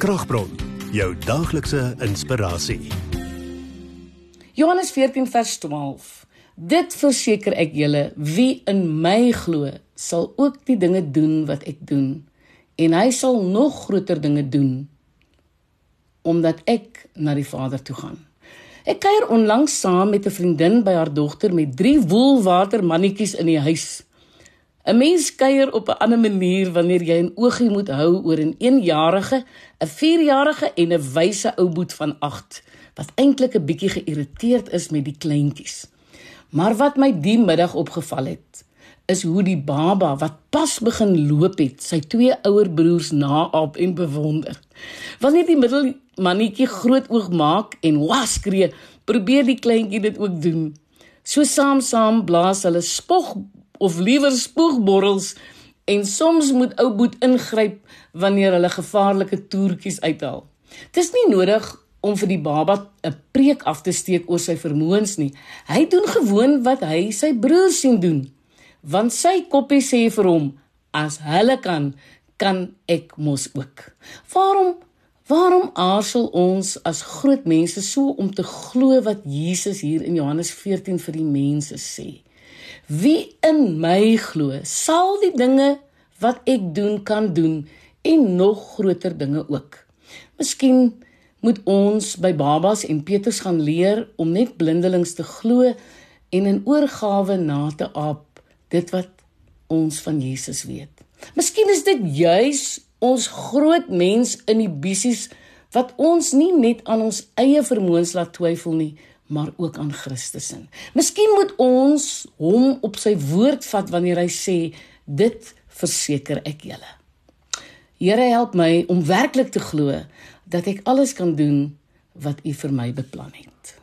Kragbron, jou daglikse inspirasie. Johannes 14 vers 12. Dit verseker ek julle, wie in my glo, sal ook die dinge doen wat ek doen, en hy sal nog groter dinge doen omdat ek na die Vader toe gaan. Ek kuier onlangs saam met 'n vriendin by haar dogter met drie woelwatermannetjies in die huis. 'n Mens kuier op 'n ander manier wanneer jy 'n oogie moet hou oor 'n 1-jarige, 'n 4-jarige en 'n wyse ou boet van 8 wat eintlik 'n bietjie geïrriteerd is met die kleintjies. Maar wat my die middag opgeval het, is hoe die baba wat pas begin loop het, sy twee ouer broers naap en bewonder. Wanneer die middelmannetjie groot oog maak en was skree, probeer die kleintjie dit ook doen. So saam saam blaas hulle spog of liewer spoegborrels en soms moet ou boet ingryp wanneer hulle gevaarlike toertjies uithaal. Dis nie nodig om vir die baba 'n preek af te steek oor sy vermoëns nie. Hy doen gewoon wat hy sy broers sien doen. Want sy koppie sê vir hom, as hulle kan, kan ek mos ook. Waarom waarom aarzel ons as groot mense so om te glo wat Jesus hier in Johannes 14 vir die mense sê? Wie in my glo, sal die dinge wat ek doen kan doen en nog groter dinge ook. Miskien moet ons by babas en Petrus gaan leer om net blindelings te glo en in oorgawe na te aap dit wat ons van Jesus weet. Miskien is dit juis ons groot mens in die bisies wat ons nie net aan ons eie vermoëns laat twyfel nie, maar ook aan Christus in. Miskien moet ons hom op sy woord vat wanneer hy sê dit verseker ek julle. Here help my om werklik te glo dat ek alles kan doen wat U vir my beplan het.